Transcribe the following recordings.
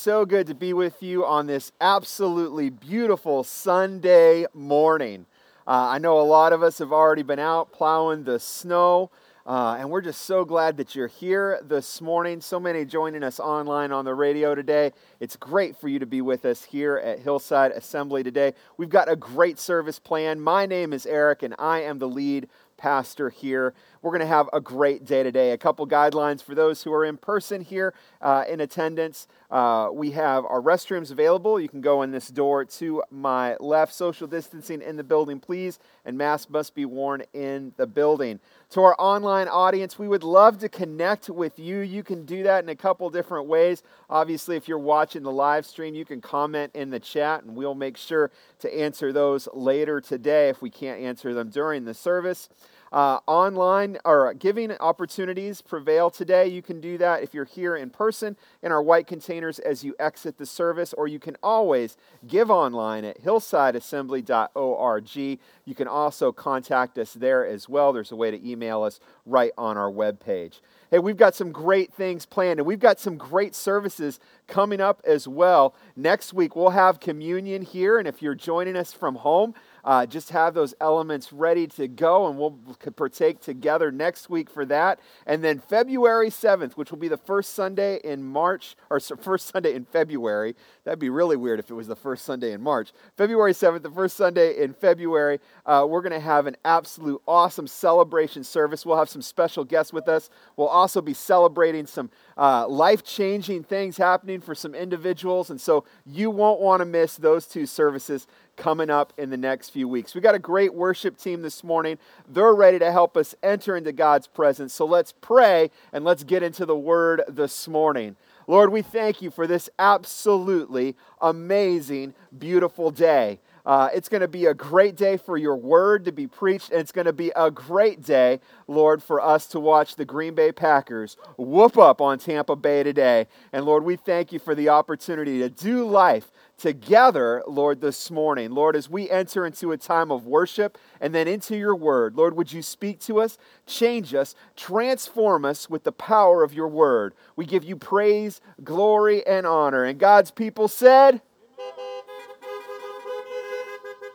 So good to be with you on this absolutely beautiful Sunday morning. Uh, I know a lot of us have already been out plowing the snow, uh, and we're just so glad that you're here this morning. So many joining us online on the radio today. It's great for you to be with us here at Hillside Assembly today. We've got a great service plan. My name is Eric, and I am the lead pastor here. We're going to have a great day today. A couple guidelines for those who are in person here uh, in attendance. Uh, we have our restrooms available. You can go in this door to my left. Social distancing in the building, please, and masks must be worn in the building. To our online audience, we would love to connect with you. You can do that in a couple different ways. Obviously, if you're watching the live stream, you can comment in the chat, and we'll make sure to answer those later today if we can't answer them during the service. Uh, online or giving opportunities prevail today. You can do that if you're here in person in our white containers as you exit the service, or you can always give online at hillsideassembly.org. You can also contact us there as well. There's a way to email us right on our webpage. Hey, we've got some great things planned, and we've got some great services coming up as well. Next week, we'll have communion here, and if you're joining us from home, uh, just have those elements ready to go, and we'll partake together next week for that. And then February 7th, which will be the first Sunday in March, or first Sunday in February. That'd be really weird if it was the first Sunday in March. February 7th, the first Sunday in February, uh, we're going to have an absolute awesome celebration service. We'll have some special guests with us. We'll also be celebrating some uh, life changing things happening for some individuals. And so you won't want to miss those two services coming up in the next few weeks. We got a great worship team this morning. They're ready to help us enter into God's presence. So let's pray and let's get into the word this morning. Lord, we thank you for this absolutely amazing, beautiful day. Uh, it's going to be a great day for your word to be preached, and it's going to be a great day, Lord, for us to watch the Green Bay Packers whoop up on Tampa Bay today. And Lord, we thank you for the opportunity to do life together, Lord, this morning. Lord, as we enter into a time of worship and then into your word, Lord, would you speak to us, change us, transform us with the power of your word? We give you praise, glory, and honor. And God's people said,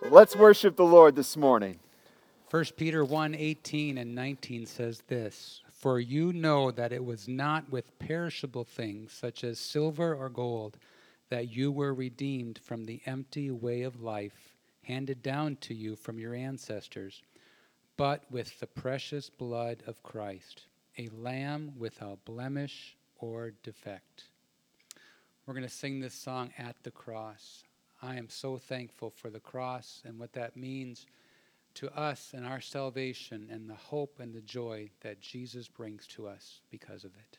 Let's worship the Lord this morning. 1 Peter 1 18 and 19 says this For you know that it was not with perishable things, such as silver or gold, that you were redeemed from the empty way of life handed down to you from your ancestors, but with the precious blood of Christ, a lamb without blemish or defect. We're going to sing this song at the cross. I am so thankful for the cross and what that means to us and our salvation and the hope and the joy that Jesus brings to us because of it.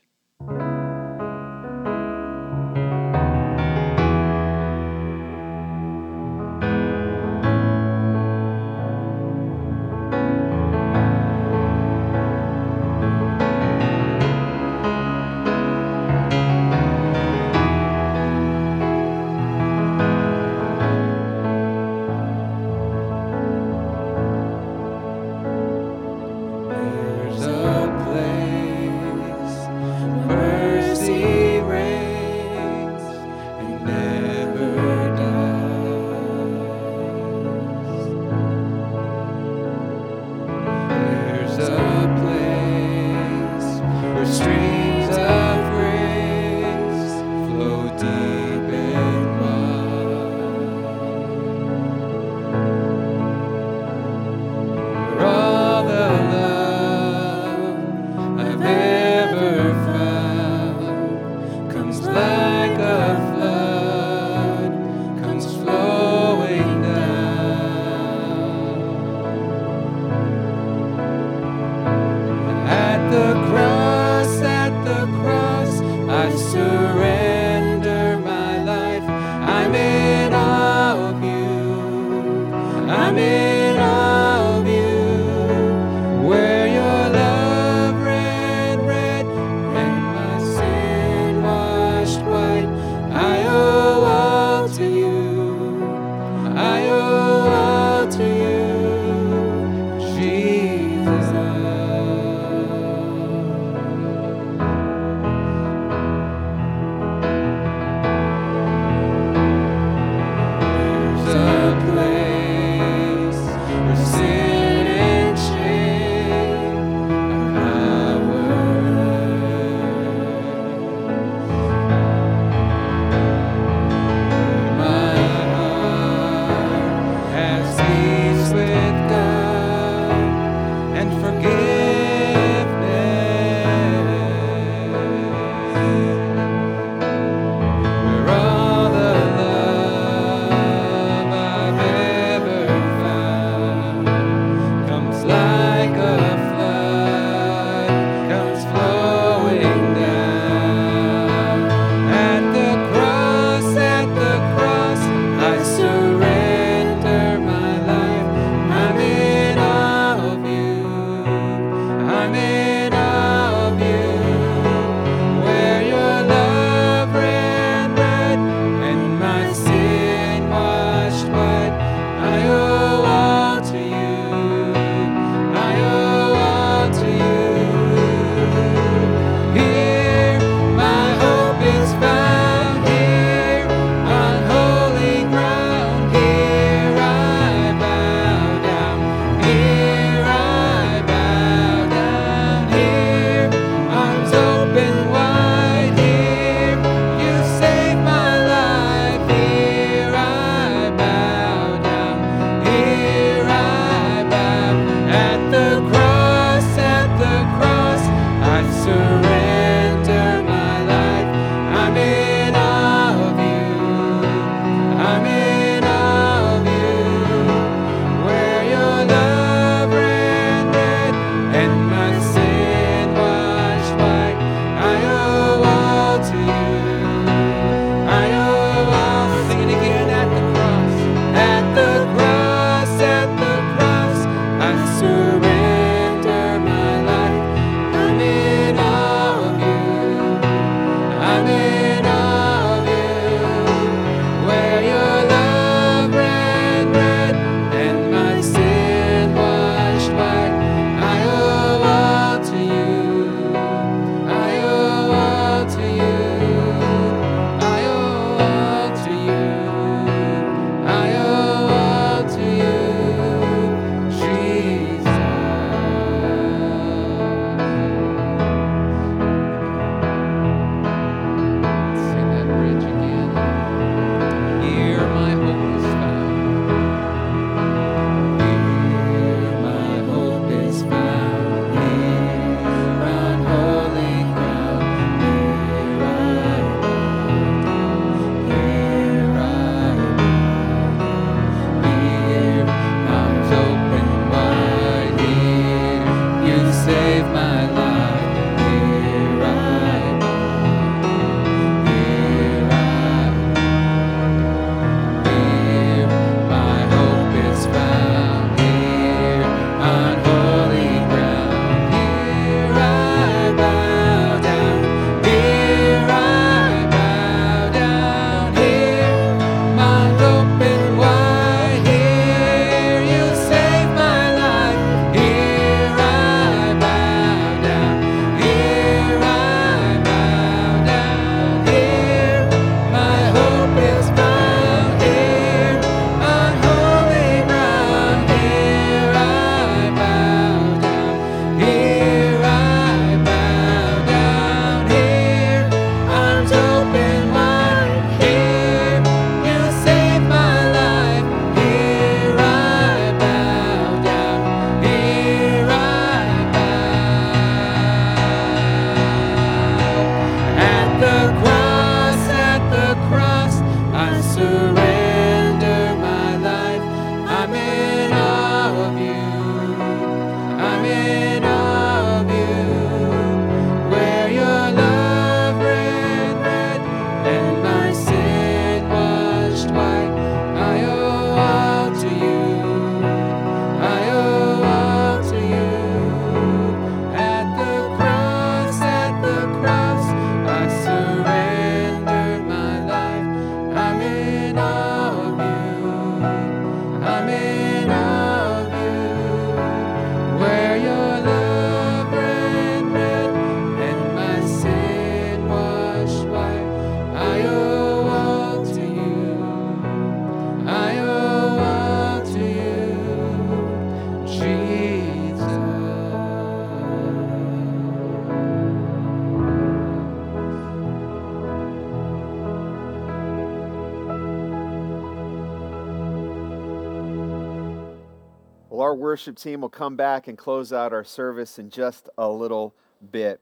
Worship team will come back and close out our service in just a little bit.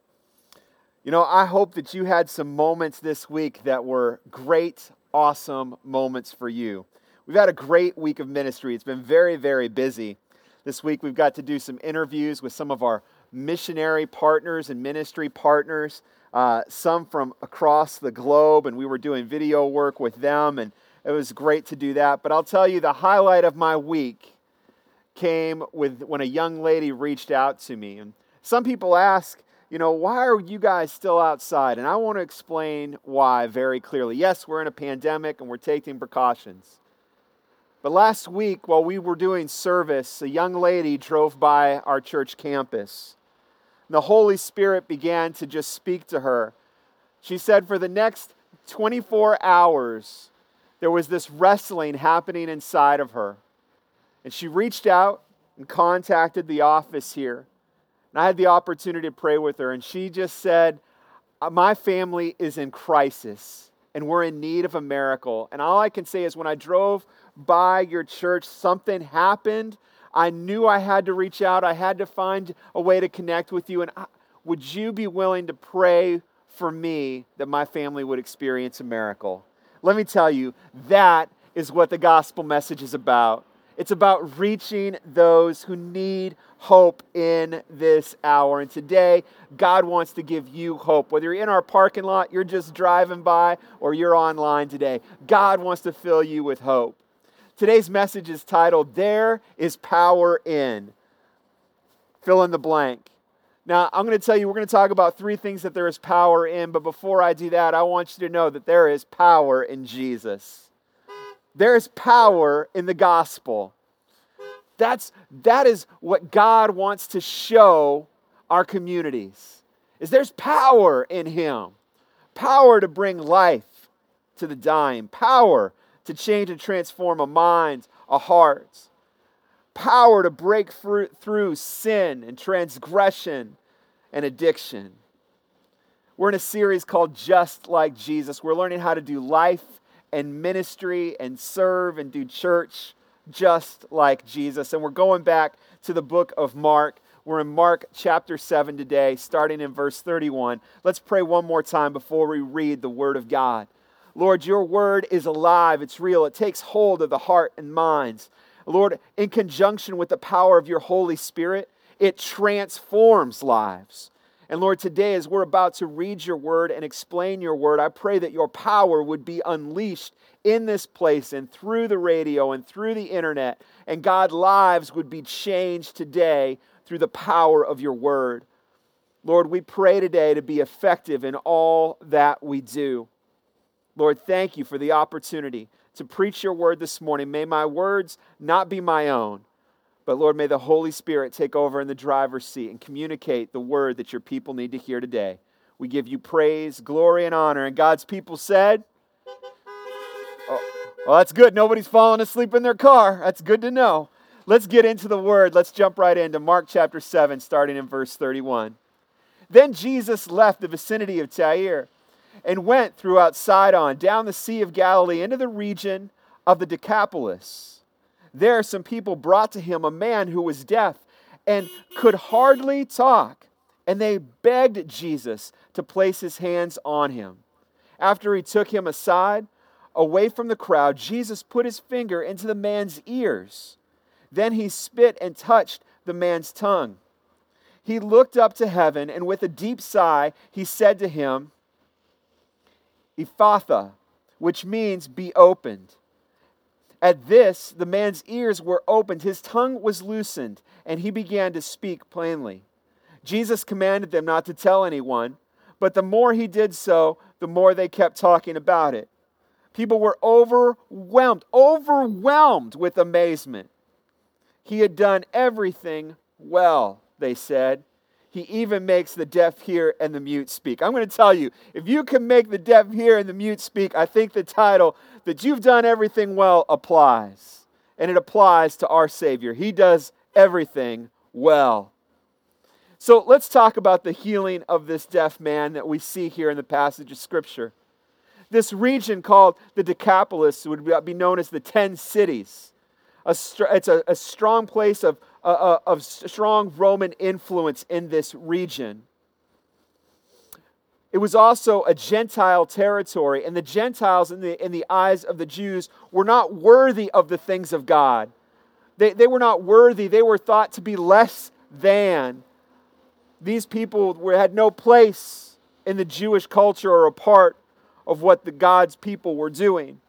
You know, I hope that you had some moments this week that were great, awesome moments for you. We've had a great week of ministry. It's been very, very busy. This week we've got to do some interviews with some of our missionary partners and ministry partners, uh, some from across the globe, and we were doing video work with them, and it was great to do that. But I'll tell you, the highlight of my week came with when a young lady reached out to me. And some people ask, you know, why are you guys still outside? And I want to explain why very clearly. Yes, we're in a pandemic and we're taking precautions. But last week, while we were doing service, a young lady drove by our church campus. The Holy Spirit began to just speak to her. She said, For the next 24 hours, there was this wrestling happening inside of her. And she reached out and contacted the office here. And I had the opportunity to pray with her, and she just said, uh, My family is in crisis, and we're in need of a miracle. And all I can say is, when I drove by your church, something happened. I knew I had to reach out, I had to find a way to connect with you. And I, would you be willing to pray for me that my family would experience a miracle? Let me tell you, that is what the gospel message is about. It's about reaching those who need hope in this hour. And today, God wants to give you hope. Whether you're in our parking lot, you're just driving by, or you're online today, God wants to fill you with hope. Today's message is titled, There is Power in. Fill in the blank. Now, I'm going to tell you, we're going to talk about three things that there is power in, but before I do that, I want you to know that there is power in Jesus. There is power in the gospel. That's, that is what God wants to show our communities. Is there's power in him. Power to bring life to the dying. Power to change and transform a mind, a heart. Power to break through sin and transgression and addiction. We're in a series called Just Like Jesus. We're learning how to do life and ministry and serve and do church just like Jesus. And we're going back to the book of Mark. We're in Mark chapter 7 today, starting in verse 31. Let's pray one more time before we read the word of God. Lord, your word is alive, it's real, it takes hold of the heart and minds. Lord, in conjunction with the power of your Holy Spirit, it transforms lives. And Lord, today as we're about to read your word and explain your word, I pray that your power would be unleashed in this place and through the radio and through the internet. And God, lives would be changed today through the power of your word. Lord, we pray today to be effective in all that we do. Lord, thank you for the opportunity to preach your word this morning. May my words not be my own but Lord, may the Holy Spirit take over in the driver's seat and communicate the word that your people need to hear today. We give you praise, glory, and honor. And God's people said, oh, Well, that's good. Nobody's falling asleep in their car. That's good to know. Let's get into the word. Let's jump right into Mark chapter 7, starting in verse 31. Then Jesus left the vicinity of Tyre and went throughout Sidon, down the Sea of Galilee, into the region of the Decapolis there some people brought to him a man who was deaf and could hardly talk, and they begged Jesus to place his hands on him. After he took him aside, away from the crowd, Jesus put his finger into the man's ears. Then he spit and touched the man's tongue. He looked up to heaven, and with a deep sigh, he said to him, Ephphatha, which means be opened. At this, the man's ears were opened, his tongue was loosened, and he began to speak plainly. Jesus commanded them not to tell anyone, but the more he did so, the more they kept talking about it. People were overwhelmed, overwhelmed with amazement. He had done everything well, they said. He even makes the deaf hear and the mute speak. I'm going to tell you, if you can make the deaf hear and the mute speak, I think the title that you've done everything well applies. And it applies to our Savior. He does everything well. So let's talk about the healing of this deaf man that we see here in the passage of Scripture. This region called the Decapolis would be known as the Ten Cities. It's a strong place of, uh, uh of strong Roman influence in this region. It was also a Gentile territory, and the Gentiles, in the, in the eyes of the Jews, were not worthy of the things of God. They, they were not worthy, they were thought to be less than. These people were, had no place in the Jewish culture or a part of what the God's people were doing.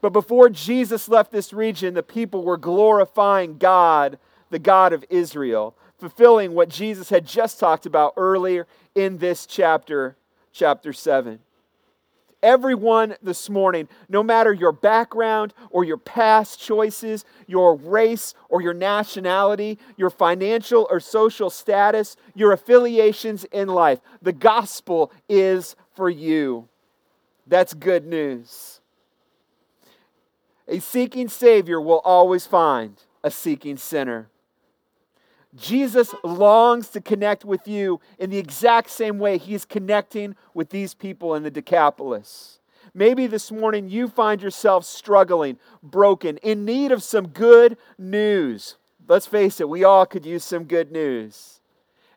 But before Jesus left this region, the people were glorifying God, the God of Israel, fulfilling what Jesus had just talked about earlier in this chapter, chapter 7. Everyone this morning, no matter your background or your past choices, your race or your nationality, your financial or social status, your affiliations in life, the gospel is for you. That's good news. A seeking Savior will always find a seeking sinner. Jesus longs to connect with you in the exact same way he is connecting with these people in the Decapolis. Maybe this morning you find yourself struggling, broken, in need of some good news. Let's face it, we all could use some good news.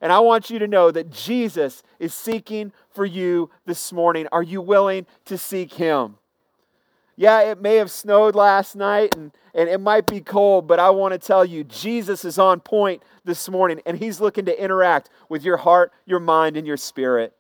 And I want you to know that Jesus is seeking for you this morning. Are you willing to seek him? Yeah, it may have snowed last night and, and it might be cold, but I want to tell you, Jesus is on point this morning and he's looking to interact with your heart, your mind, and your spirit.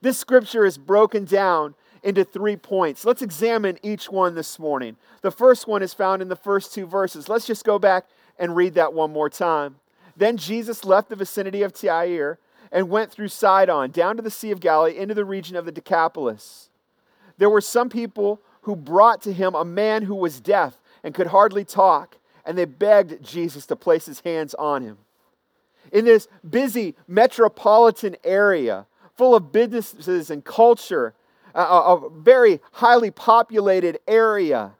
This scripture is broken down into three points. Let's examine each one this morning. The first one is found in the first two verses. Let's just go back and read that one more time. Then Jesus left the vicinity of Tyre and went through Sidon, down to the Sea of Galilee, into the region of the Decapolis. There were some people who brought to him a man who was deaf and could hardly talk, and they begged Jesus to place his hands on him. In this busy metropolitan area, full of businesses and culture, a, a very highly populated area,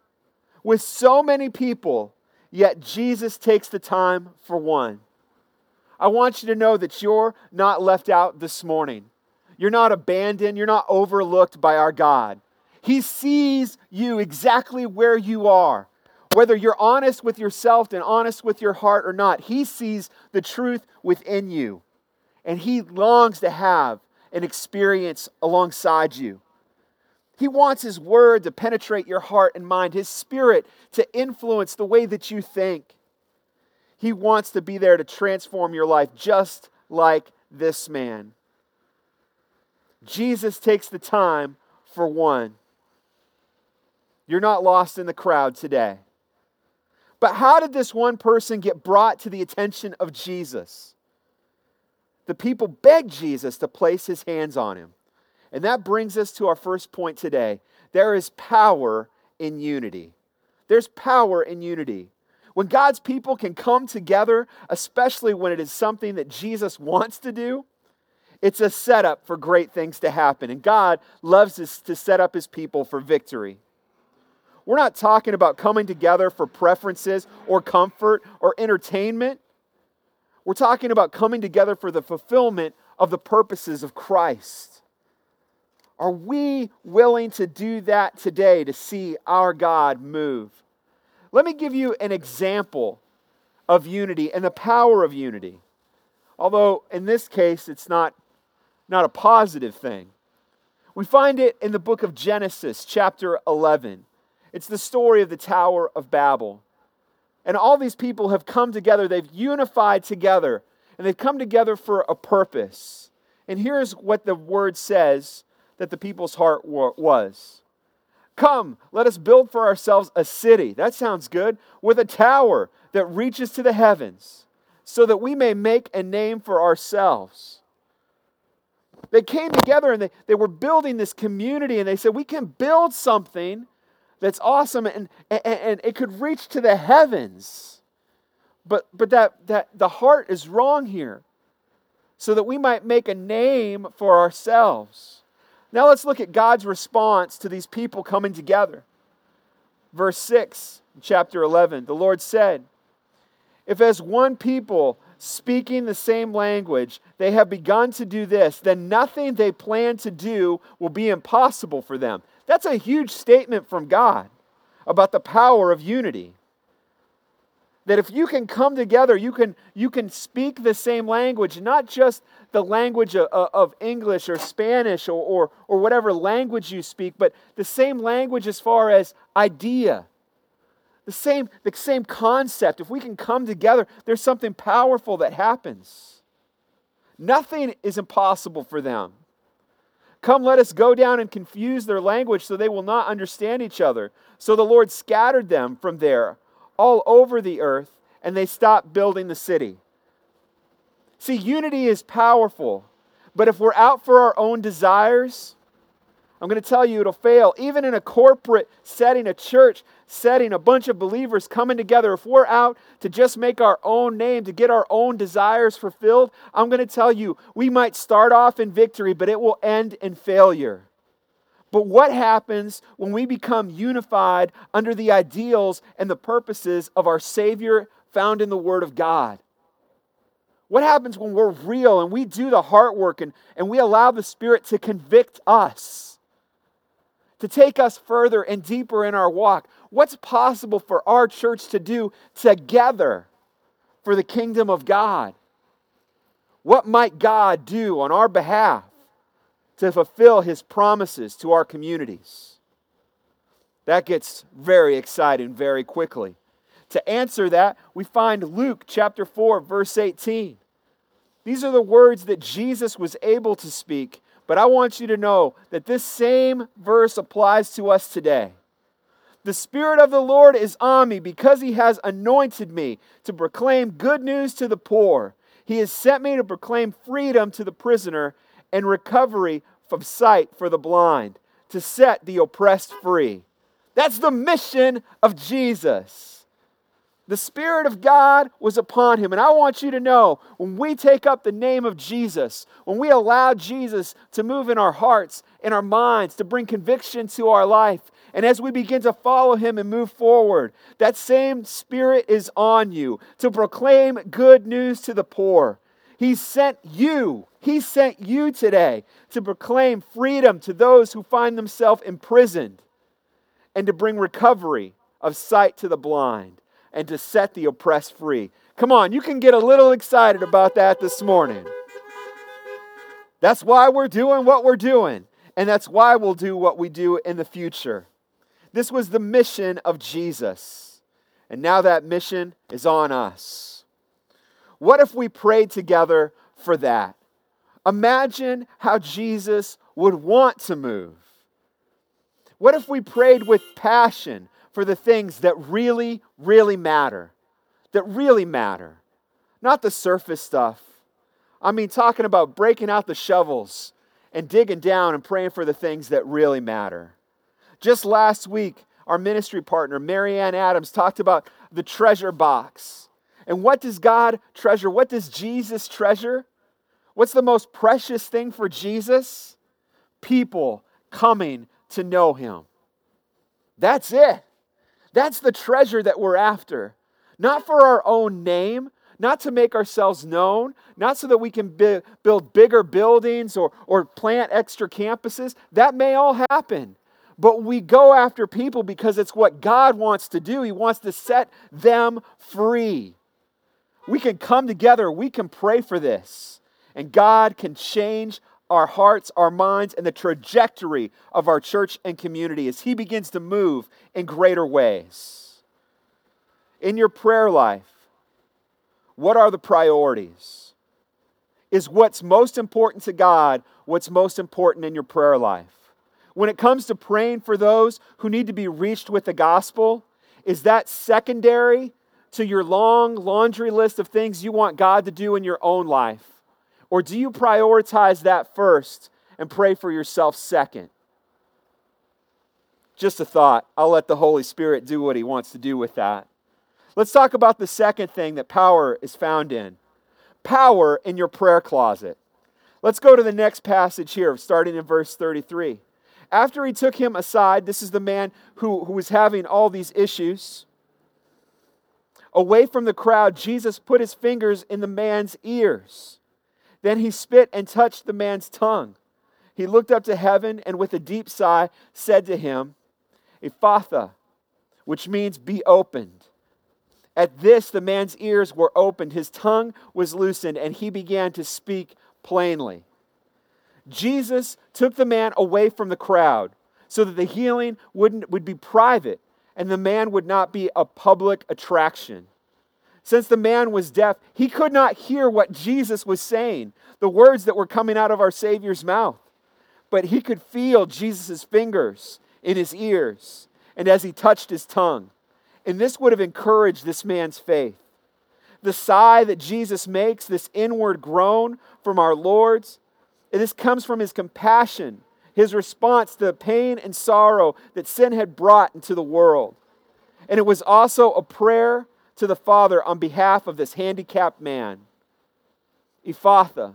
with so many people, yet Jesus takes the time for one. I want you to know that you're not left out this morning. You're not abandoned. You're not overlooked by our God. He sees you exactly where you are. Whether you're honest with yourself and honest with your heart or not, He sees the truth within you. And He longs to have an experience alongside you. He wants His Word to penetrate your heart and mind, His Spirit to influence the way that you think. He wants to be there to transform your life just like this man. Jesus takes the time for one. You're not lost in the crowd today. But how did this one person get brought to the attention of Jesus? The people begged Jesus to place his hands on him. And that brings us to our first point today. There is power in unity. There's power in unity. When God's people can come together, especially when it is something that Jesus wants to do, it's a setup for great things to happen. And God loves to set up his people for victory. We're not talking about coming together for preferences or comfort or entertainment. We're talking about coming together for the fulfillment of the purposes of Christ. Are we willing to do that today to see our God move? Let me give you an example of unity and the power of unity. Although in this case, it's not not a positive thing. We find it in the book of Genesis, chapter 11. It's the story of the Tower of Babel. And all these people have come together, they've unified together, and they've come together for a purpose. And here's what the word says that the people's heart was Come, let us build for ourselves a city. That sounds good. With a tower that reaches to the heavens, so that we may make a name for ourselves. They came together and they, they were building this community and they said, We can build something that's awesome and, and, and it could reach to the heavens. But, but that, that the heart is wrong here so that we might make a name for ourselves. Now let's look at God's response to these people coming together. Verse 6, chapter 11, the Lord said, If as one people speaking the same language, they have begun to do this, then nothing they plan to do will be impossible for them. That's a huge statement from God about the power of unity. that if you can come together, you can, you can speak the same language, not just the language of, of English or Spanish or, or, or whatever language you speak, but the same language as far as idea. The same, the same concept. If we can come together, there's something powerful that happens. Nothing is impossible for them. Come, let us go down and confuse their language so they will not understand each other. So the Lord scattered them from there all over the earth, and they stopped building the city. See, unity is powerful, but if we're out for our own desires, I'm going to tell you it'll fail. Even in a corporate setting, a church setting, a bunch of believers coming together, if we're out to just make our own name, to get our own desires fulfilled, I'm going to tell you we might start off in victory, but it will end in failure. But what happens when we become unified under the ideals and the purposes of our Savior found in the Word of God? What happens when we're real and we do the heart work and, and we allow the Spirit to convict us, to take us further and deeper in our walk? What's possible for our church to do together for the kingdom of God? What might God do on our behalf? to fulfill his promises to our communities? That gets very exciting very quickly. To answer that, we find Luke chapter 4, verse 18. These are the words that Jesus was able to speak, but I want you to know that this same verse applies to us today. The Spirit of the Lord is on me because He has anointed me to proclaim good news to the poor. He has sent me to proclaim freedom to the prisoner and recovery from sight for the blind, to set the oppressed free. That's the mission of Jesus. The Spirit of God was upon him. And I want you to know when we take up the name of Jesus, when we allow Jesus to move in our hearts, in our minds, to bring conviction to our life, and as we begin to follow him and move forward, that same Spirit is on you to proclaim good news to the poor. He sent you he sent you today to proclaim freedom to those who find themselves imprisoned and to bring recovery of sight to the blind and to set the oppressed free. Come on, you can get a little excited about that this morning. That's why we're doing what we're doing, and that's why we'll do what we do in the future. This was the mission of Jesus, and now that mission is on us. What if we prayed together for that? Imagine how Jesus would want to move. What if we prayed with passion for the things that really, really matter? That really matter. Not the surface stuff. I mean, talking about breaking out the shovels and digging down and praying for the things that really matter. Just last week, our ministry partner, Marianne Adams, talked about the treasure box. And what does God treasure? What does Jesus treasure? What's the most precious thing for Jesus? People coming to know him. That's it. That's the treasure that we're after. Not for our own name, not to make ourselves known, not so that we can build bigger buildings or, or plant extra campuses. That may all happen. But we go after people because it's what God wants to do. He wants to set them free. We can come together, we can pray for this. And God can change our hearts, our minds, and the trajectory of our church and community as He begins to move in greater ways. In your prayer life, what are the priorities? Is what's most important to God what's most important in your prayer life? When it comes to praying for those who need to be reached with the gospel, is that secondary to your long laundry list of things you want God to do in your own life? Or do you prioritize that first and pray for yourself second? Just a thought. I'll let the Holy Spirit do what He wants to do with that. Let's talk about the second thing that power is found in power in your prayer closet. Let's go to the next passage here, starting in verse 33. After he took him aside, this is the man who, who was having all these issues. Away from the crowd, Jesus put his fingers in the man's ears. Then he spit and touched the man's tongue. He looked up to heaven and with a deep sigh said to him, Ephphatha, which means be opened. At this, the man's ears were opened, his tongue was loosened, and he began to speak plainly. Jesus took the man away from the crowd so that the healing wouldn't, would be private and the man would not be a public attraction. Since the man was deaf, he could not hear what Jesus was saying, the words that were coming out of our Savior's mouth. But he could feel Jesus' fingers in his ears and as he touched his tongue. And this would have encouraged this man's faith. The sigh that Jesus makes, this inward groan from our Lord's, this comes from his compassion, his response to the pain and sorrow that sin had brought into the world. And it was also a prayer to the Father on behalf of this handicapped man. Ephphatha.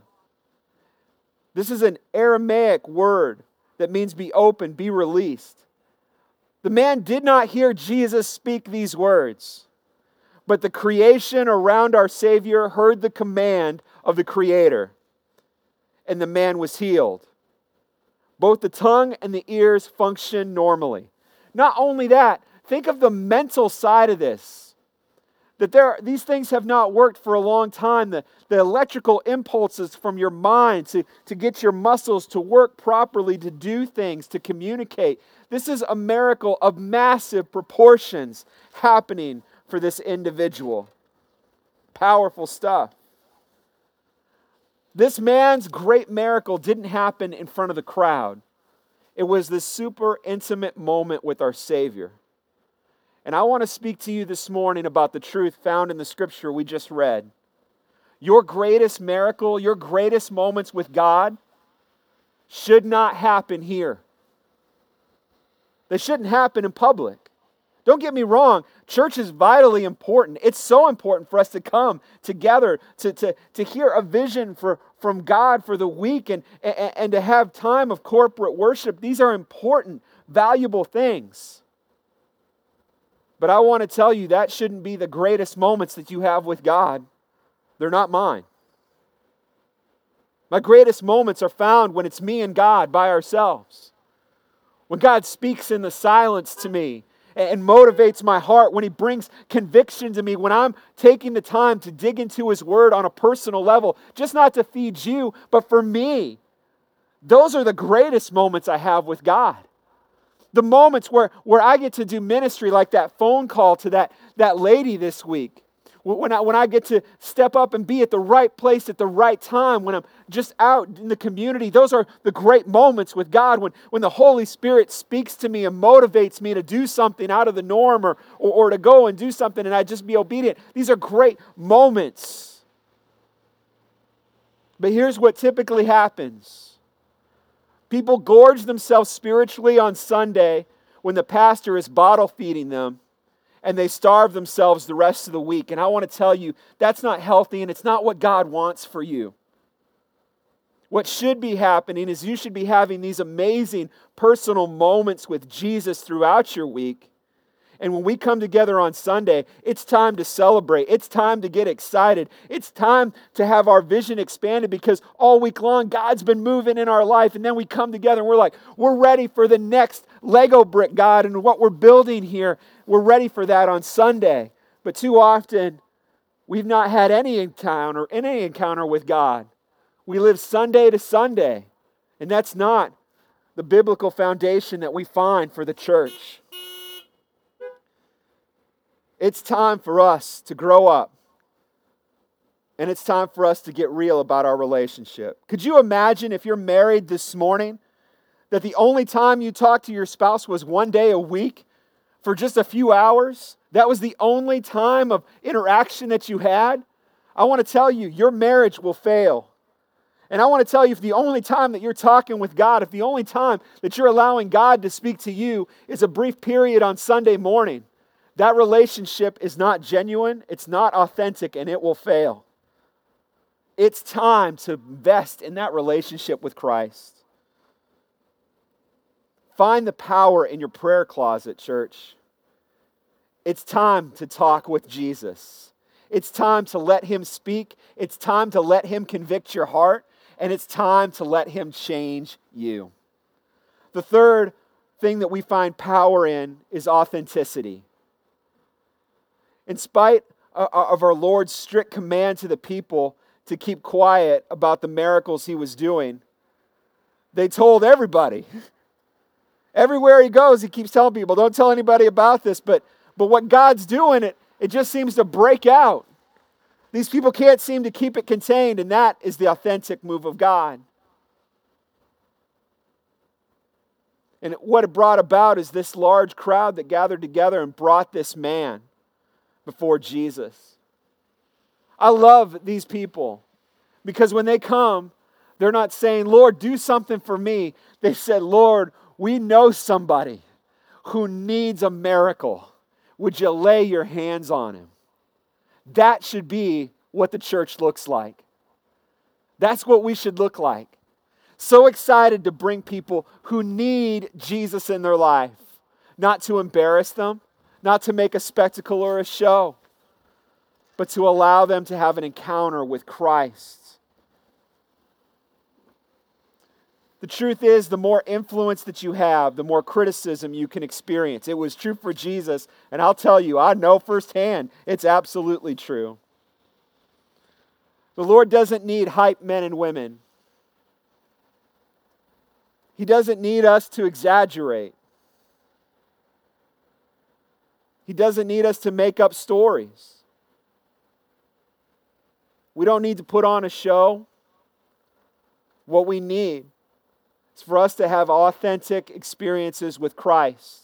This is an Aramaic word that means be open, be released. The man did not hear Jesus speak these words, but the creation around our Savior heard the command of the Creator, and the man was healed. Both the tongue and the ears function normally. Not only that, think of the mental side of this that there, these things have not worked for a long time. The, the electrical impulses from your mind to, to get your muscles to work properly, to do things, to communicate. This is a miracle of massive proportions happening for this individual. Powerful stuff. This man's great miracle didn't happen in front of the crowd. It was this super intimate moment with our Savior. And I want to speak to you this morning about the truth found in the scripture we just read. Your greatest miracle, your greatest moments with God should not happen here. They shouldn't happen in public. Don't get me wrong, church is vitally important. It's so important for us to come together to, to, to hear a vision for, from God for the week and, and, and to have time of corporate worship. These are important, valuable things. But I want to tell you that shouldn't be the greatest moments that you have with God. They're not mine. My greatest moments are found when it's me and God by ourselves. When God speaks in the silence to me and motivates my heart, when He brings conviction to me, when I'm taking the time to dig into His Word on a personal level, just not to feed you, but for me. Those are the greatest moments I have with God the moments where, where I get to do ministry, like that phone call to that, that lady this week. When I, when I get to step up and be at the right place at the right time, when I'm just out in the community, those are the great moments with God when, when the Holy Spirit speaks to me and motivates me to do something out of the norm or, or, or to go and do something and I just be obedient. These are great moments. But here's what typically happens People gorge themselves spiritually on Sunday when the pastor is bottle feeding them and they starve themselves the rest of the week. And I want to tell you, that's not healthy and it's not what God wants for you. What should be happening is you should be having these amazing personal moments with Jesus throughout your week and when we come together on Sunday, it's time to celebrate. It's time to get excited. It's time to have our vision expanded because all week long, God's been moving in our life. And then we come together and we're like, we're ready for the next Lego brick, God, and what we're building here. We're ready for that on Sunday. But too often, we've not had any encounter, any encounter with God. We live Sunday to Sunday. And that's not the biblical foundation that we find for the church. It's time for us to grow up. And it's time for us to get real about our relationship. Could you imagine if you're married this morning that the only time you talk to your spouse was one day a week for just a few hours? That was the only time of interaction that you had? I want to tell you, your marriage will fail. And I want to tell you if the only time that you're talking with God, if the only time that you're allowing God to speak to you is a brief period on Sunday morning, that relationship is not genuine, it's not authentic, and it will fail. It's time to invest in that relationship with Christ. Find the power in your prayer closet, church. It's time to talk with Jesus. It's time to let Him speak. It's time to let Him convict your heart. And it's time to let Him change you. The third thing that we find power in is authenticity. in spite of our Lord's strict command to the people to keep quiet about the miracles he was doing, they told everybody. Everywhere he goes, he keeps telling people, don't tell anybody about this. But, but what God's doing, it, it just seems to break out. These people can't seem to keep it contained, and that is the authentic move of God. And what it brought about is this large crowd that gathered together and brought this man before Jesus. I love these people because when they come, they're not saying, Lord, do something for me. They said, Lord, we know somebody who needs a miracle. Would you lay your hands on him? That should be what the church looks like. That's what we should look like. So excited to bring people who need Jesus in their life, not to embarrass them, not to make a spectacle or a show, but to allow them to have an encounter with Christ. The truth is, the more influence that you have, the more criticism you can experience. It was true for Jesus, and I'll tell you, I know firsthand, it's absolutely true. The Lord doesn't need hype men and women. He doesn't need us to exaggerate. He doesn't need us to make up stories. We don't need to put on a show. What we need is for us to have authentic experiences with Christ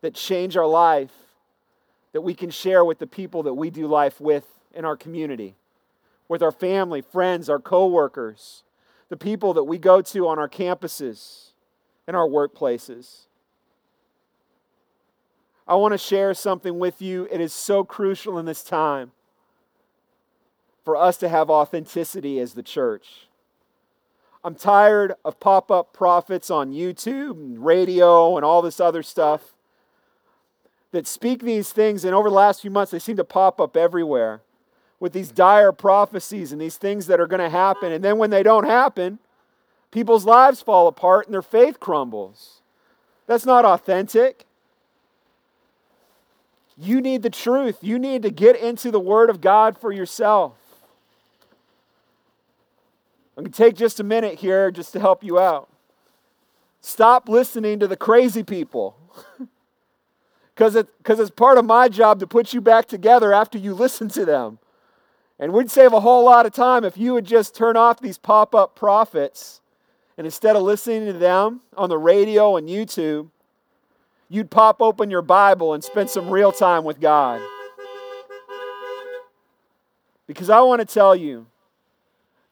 that change our life, that we can share with the people that we do life with in our community, with our family, friends, our coworkers the people that we go to on our campuses and our workplaces. I want to share something with you. It is so crucial in this time for us to have authenticity as the church. I'm tired of pop up prophets on YouTube and radio and all this other stuff that speak these things, and over the last few months, they seem to pop up everywhere with these dire prophecies and these things that are going to happen. And then when they don't happen, people's lives fall apart and their faith crumbles. That's not authentic. You need the truth. You need to get into the Word of God for yourself. I'm going to take just a minute here just to help you out. Stop listening to the crazy people. Because it, it's part of my job to put you back together after you listen to them. And we'd save a whole lot of time if you would just turn off these pop up prophets and instead of listening to them on the radio and YouTube, you'd pop open your Bible and spend some real time with God. Because I want to tell you,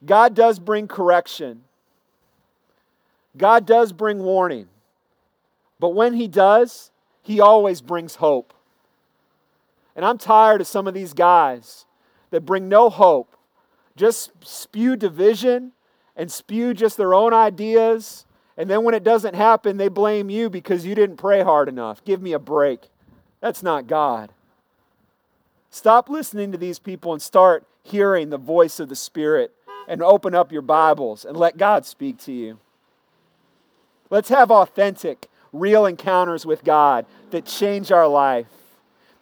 God does bring correction, God does bring warning. But when He does, He always brings hope. And I'm tired of some of these guys that bring no hope, just spew division and spew just their own ideas. And then when it doesn't happen, they blame you because you didn't pray hard enough. Give me a break. That's not God. Stop listening to these people and start hearing the voice of the Spirit and open up your Bibles and let God speak to you. Let's have authentic, real encounters with God that change our life.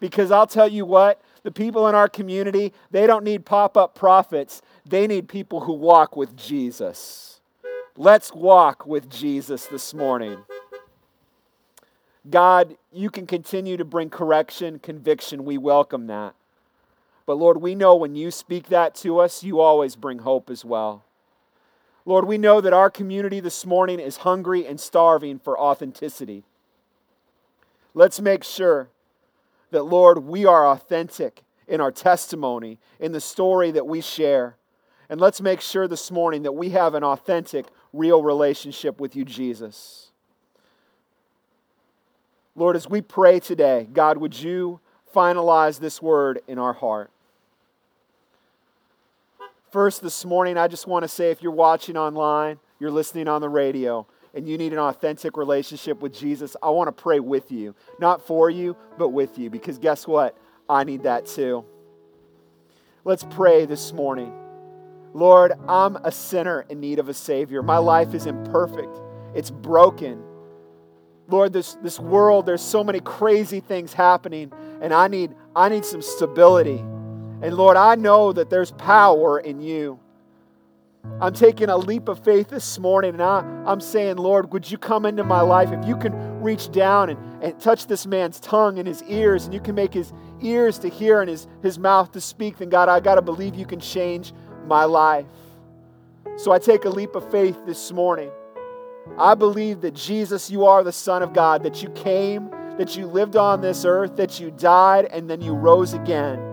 Because I'll tell you what, the people in our community, they don't need pop up prophets. They need people who walk with Jesus. Let's walk with Jesus this morning. God, you can continue to bring correction, conviction. We welcome that. But Lord, we know when you speak that to us, you always bring hope as well. Lord, we know that our community this morning is hungry and starving for authenticity. Let's make sure that, Lord, we are authentic in our testimony, in the story that we share. And let's make sure this morning that we have an authentic, real relationship with you, Jesus. Lord, as we pray today, God, would you finalize this word in our heart? First, this morning, I just want to say if you're watching online, you're listening on the radio, and you need an authentic relationship with Jesus, I want to pray with you. Not for you, but with you. Because guess what? I need that too. Let's pray this morning. Lord, I'm a sinner in need of a Savior. My life is imperfect, it's broken. Lord, this, this world, there's so many crazy things happening, and I need I need some stability. And Lord, I know that there's power in you. I'm taking a leap of faith this morning and I, I'm saying, Lord, would you come into my life? If you can reach down and, and touch this man's tongue and his ears, and you can make his ears to hear and his, his mouth to speak, then God, I got to believe you can change my life. So I take a leap of faith this morning. I believe that Jesus, you are the Son of God, that you came, that you lived on this earth, that you died, and then you rose again.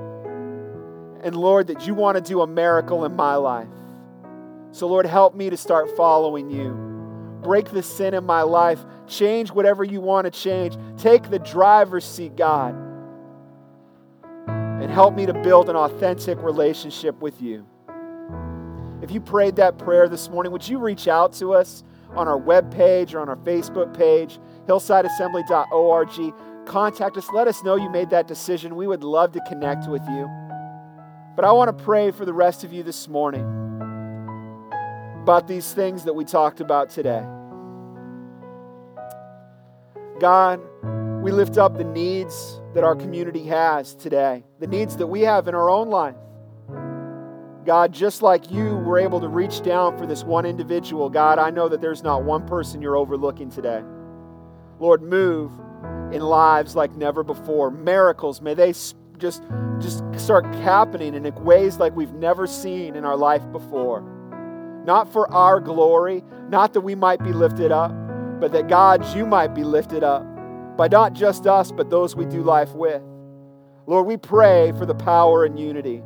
And Lord, that you want to do a miracle in my life. So, Lord, help me to start following you. Break the sin in my life. Change whatever you want to change. Take the driver's seat, God. And help me to build an authentic relationship with you. If you prayed that prayer this morning, would you reach out to us on our webpage or on our Facebook page, hillsideassembly.org? Contact us. Let us know you made that decision. We would love to connect with you. But I want to pray for the rest of you this morning about these things that we talked about today. God, we lift up the needs that our community has today, the needs that we have in our own life. God, just like you were able to reach down for this one individual, God, I know that there's not one person you're overlooking today. Lord, move in lives like never before. Miracles, may they just, just start happening in ways like we've never seen in our life before. Not for our glory, not that we might be lifted up, but that God, you might be lifted up by not just us, but those we do life with. Lord, we pray for the power and unity.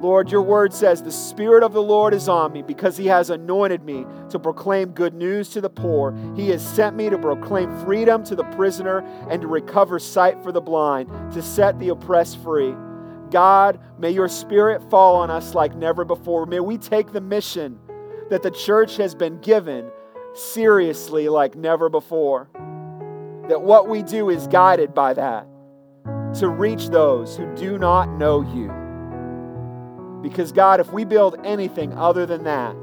Lord, your word says, The Spirit of the Lord is on me because he has anointed me to proclaim good news to the poor. He has sent me to proclaim freedom to the prisoner and to recover sight for the blind, to set the oppressed free. God, may your Spirit fall on us like never before. May we take the mission that the church has been given seriously like never before. That what we do is guided by that to reach those who do not know you. Because, God, if we build anything other than that,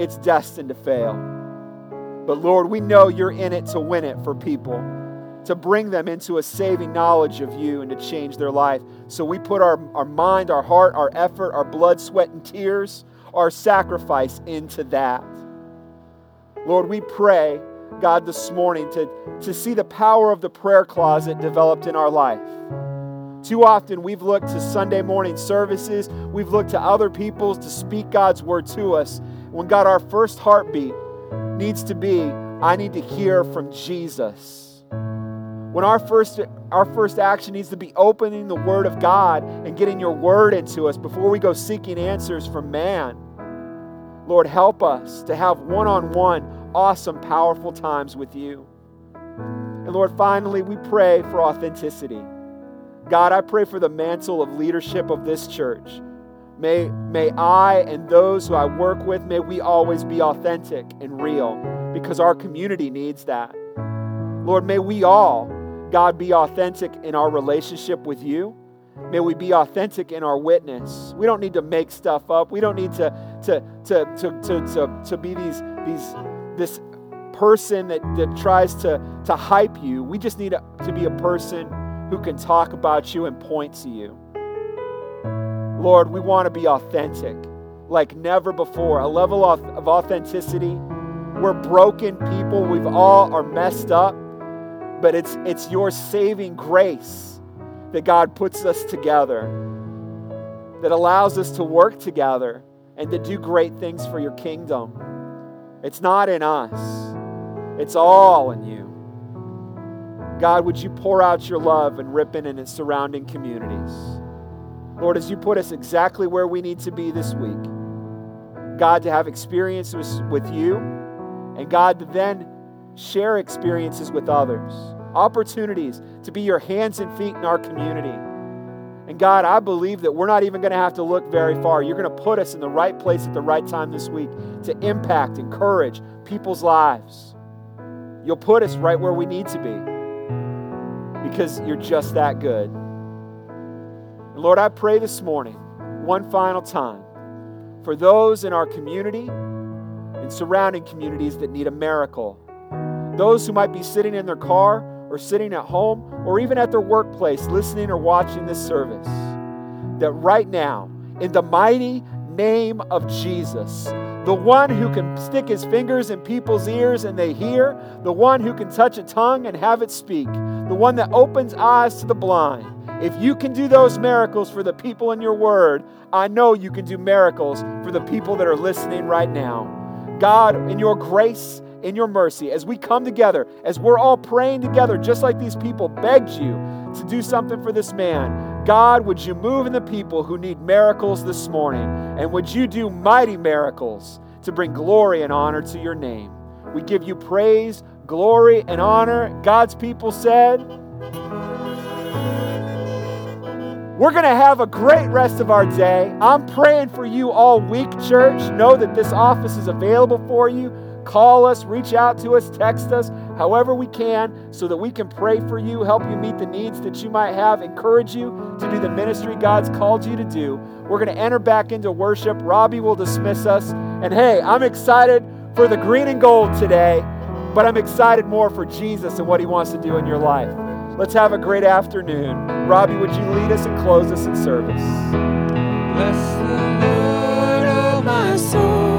it's destined to fail. But, Lord, we know you're in it to win it for people, to bring them into a saving knowledge of you and to change their life. So we put our, our mind, our heart, our effort, our blood, sweat, and tears, our sacrifice into that. Lord, we pray, God, this morning to, to see the power of the prayer closet developed in our life. Too often we've looked to Sunday morning services, we've looked to other people's to speak God's word to us. When God, our first heartbeat needs to be, I need to hear from Jesus. When our first, our first action needs to be opening the Word of God and getting your Word into us before we go seeking answers from man. Lord, help us to have one on one, awesome, powerful times with you. And Lord, finally, we pray for authenticity. God, I pray for the mantle of leadership of this church. May, may I and those who I work with, may we always be authentic and real because our community needs that. Lord, may we all, God, be authentic in our relationship with you. May we be authentic in our witness. We don't need to make stuff up. We don't need to, to, to, to, to, to, to be these, these, this person that, that tries to, to hype you. We just need to, to be a person who can talk about you and point to you. Lord, we want to be authentic like never before, a level of, authenticity. We're broken people. We've all are messed up, but it's it's your saving grace that God puts us together that allows us to work together and to do great things for your kingdom. It's not in us. It's all in you. God, would you pour out your love in Ripon and its surrounding communities? Lord, as you put us exactly where we need to be this week, God, to have experiences with you, and God, to then share experiences with others, opportunities to be your hands and feet in our community. And God, I believe that we're not even going to have to look very far. You're going to put us in the right place at the right time this week to impact, encourage people's lives. You'll put us right where we need to be because you're just that good. And Lord, I pray this morning, one final time, for those in our community and surrounding communities that need a miracle. Those who might be sitting in their car or sitting at home or even at their workplace listening or watching this service, that right now, in the mighty name of Jesus, the one who can stick his fingers in people's ears and they hear, the one who can touch a tongue and have it speak, the one that opens eyes to the blind. If you can do those miracles for the people in your word, I know you can do miracles for the people that are listening right now. God, in your grace, in your mercy, as we come together, as we're all praying together, just like these people begged you to do something for this man, God, would you move in the people who need miracles this morning? And would you do mighty miracles to bring glory and honor to your name? We give you praise, glory, and honor. God's people said, We're going to have a great rest of our day. I'm praying for you all week, church. Know that this office is available for you. Call us, reach out to us, text us, however we can, so that we can pray for you, help you meet the needs that you might have, encourage you to do the ministry God's called you to do. We're going to enter back into worship. Robbie will dismiss us. And hey, I'm excited for the green and gold today, but I'm excited more for Jesus and what he wants to do in your life. Let's have a great afternoon. Robbie, would you lead us and close us in service? Bless the Lord, oh my soul.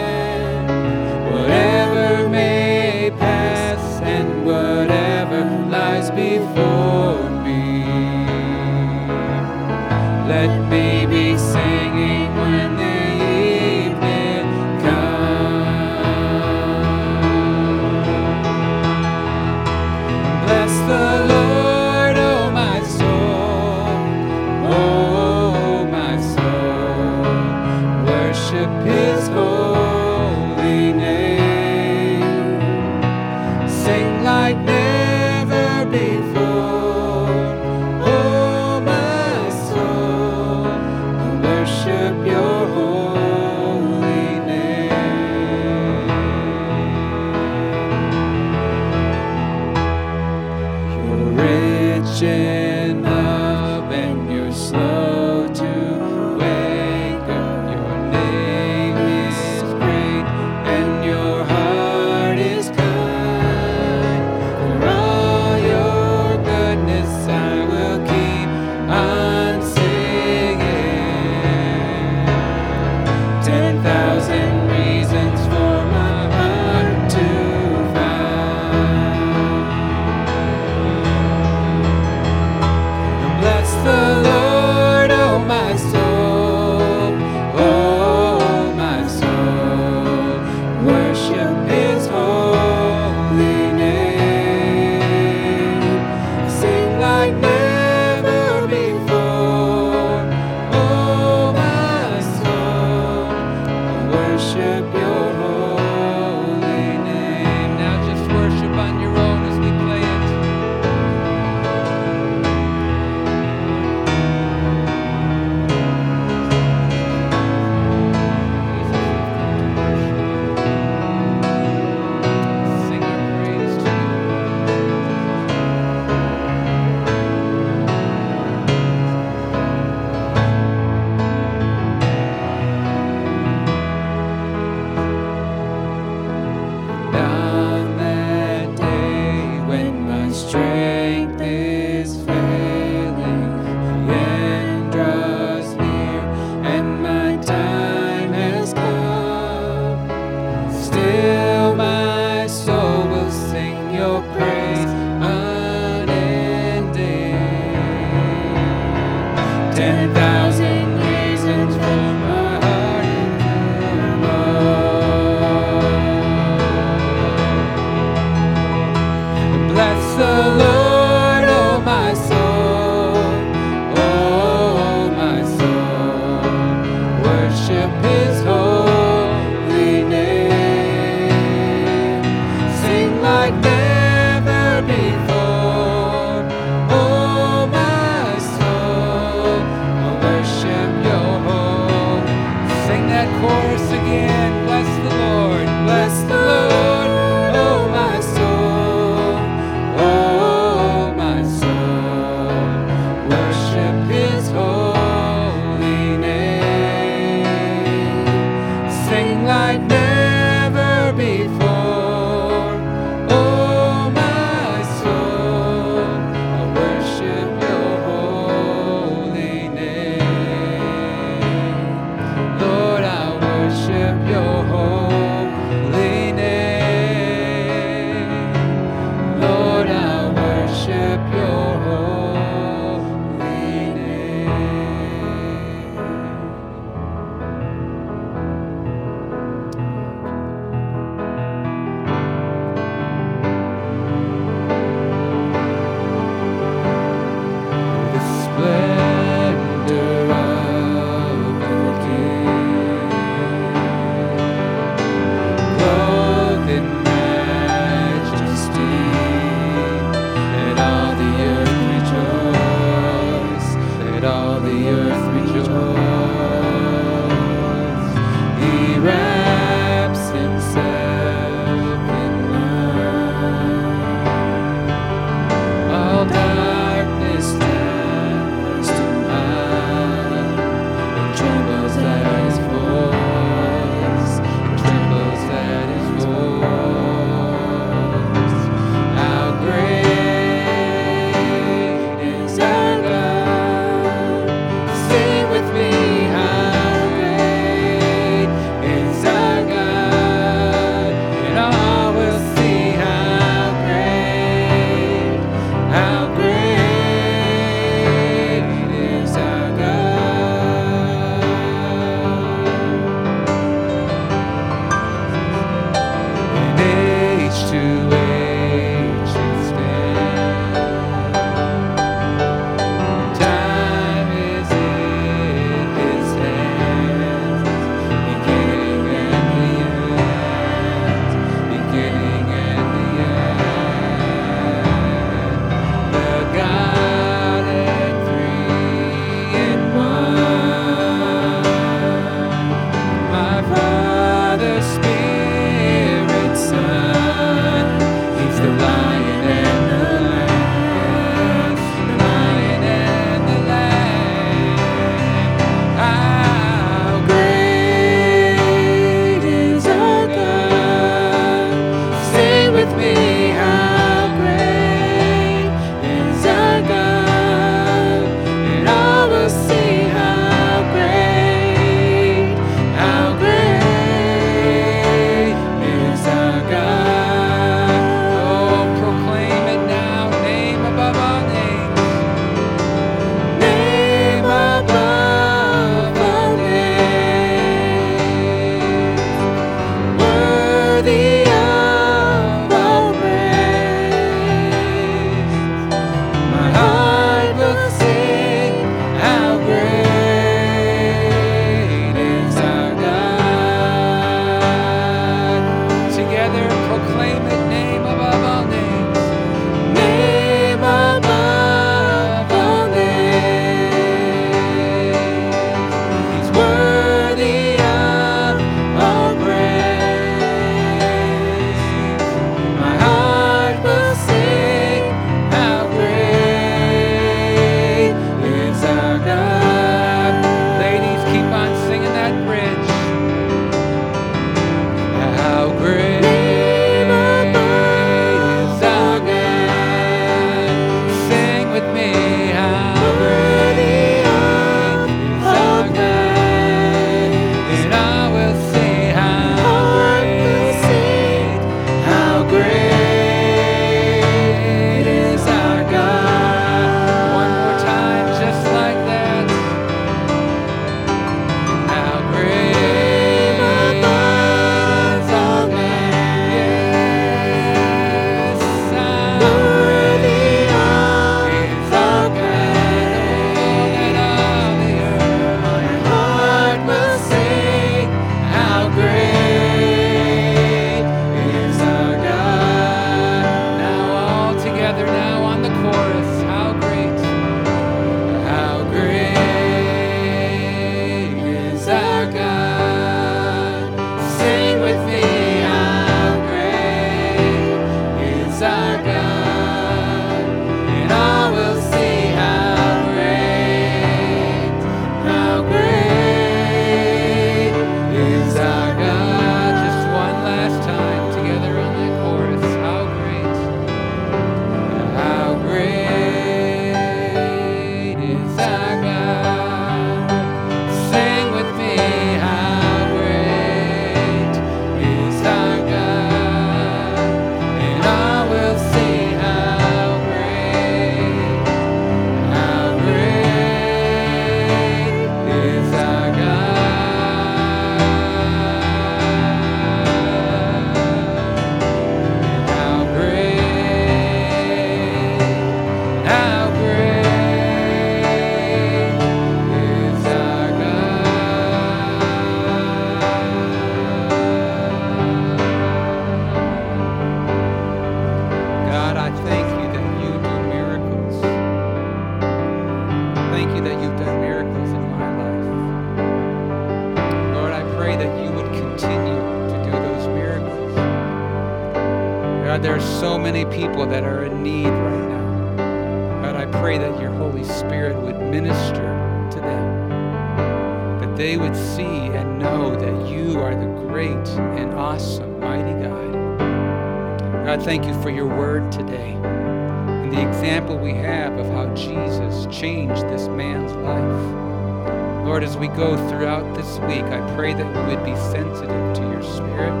Go throughout this week, I pray that we would be sensitive to your spirit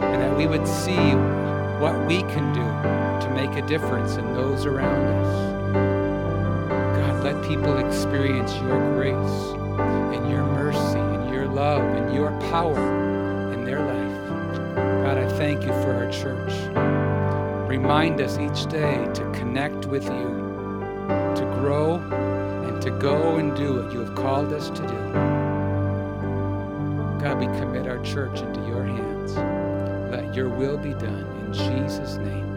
and that we would see what we can do to make a difference in those around us. God, let people experience your grace and your mercy and your love and your power in their life. God, I thank you for our church. Remind us each day to connect with you, go and do what you have called us to do. God, we commit our church into your hands. Let your will be done in Jesus' name.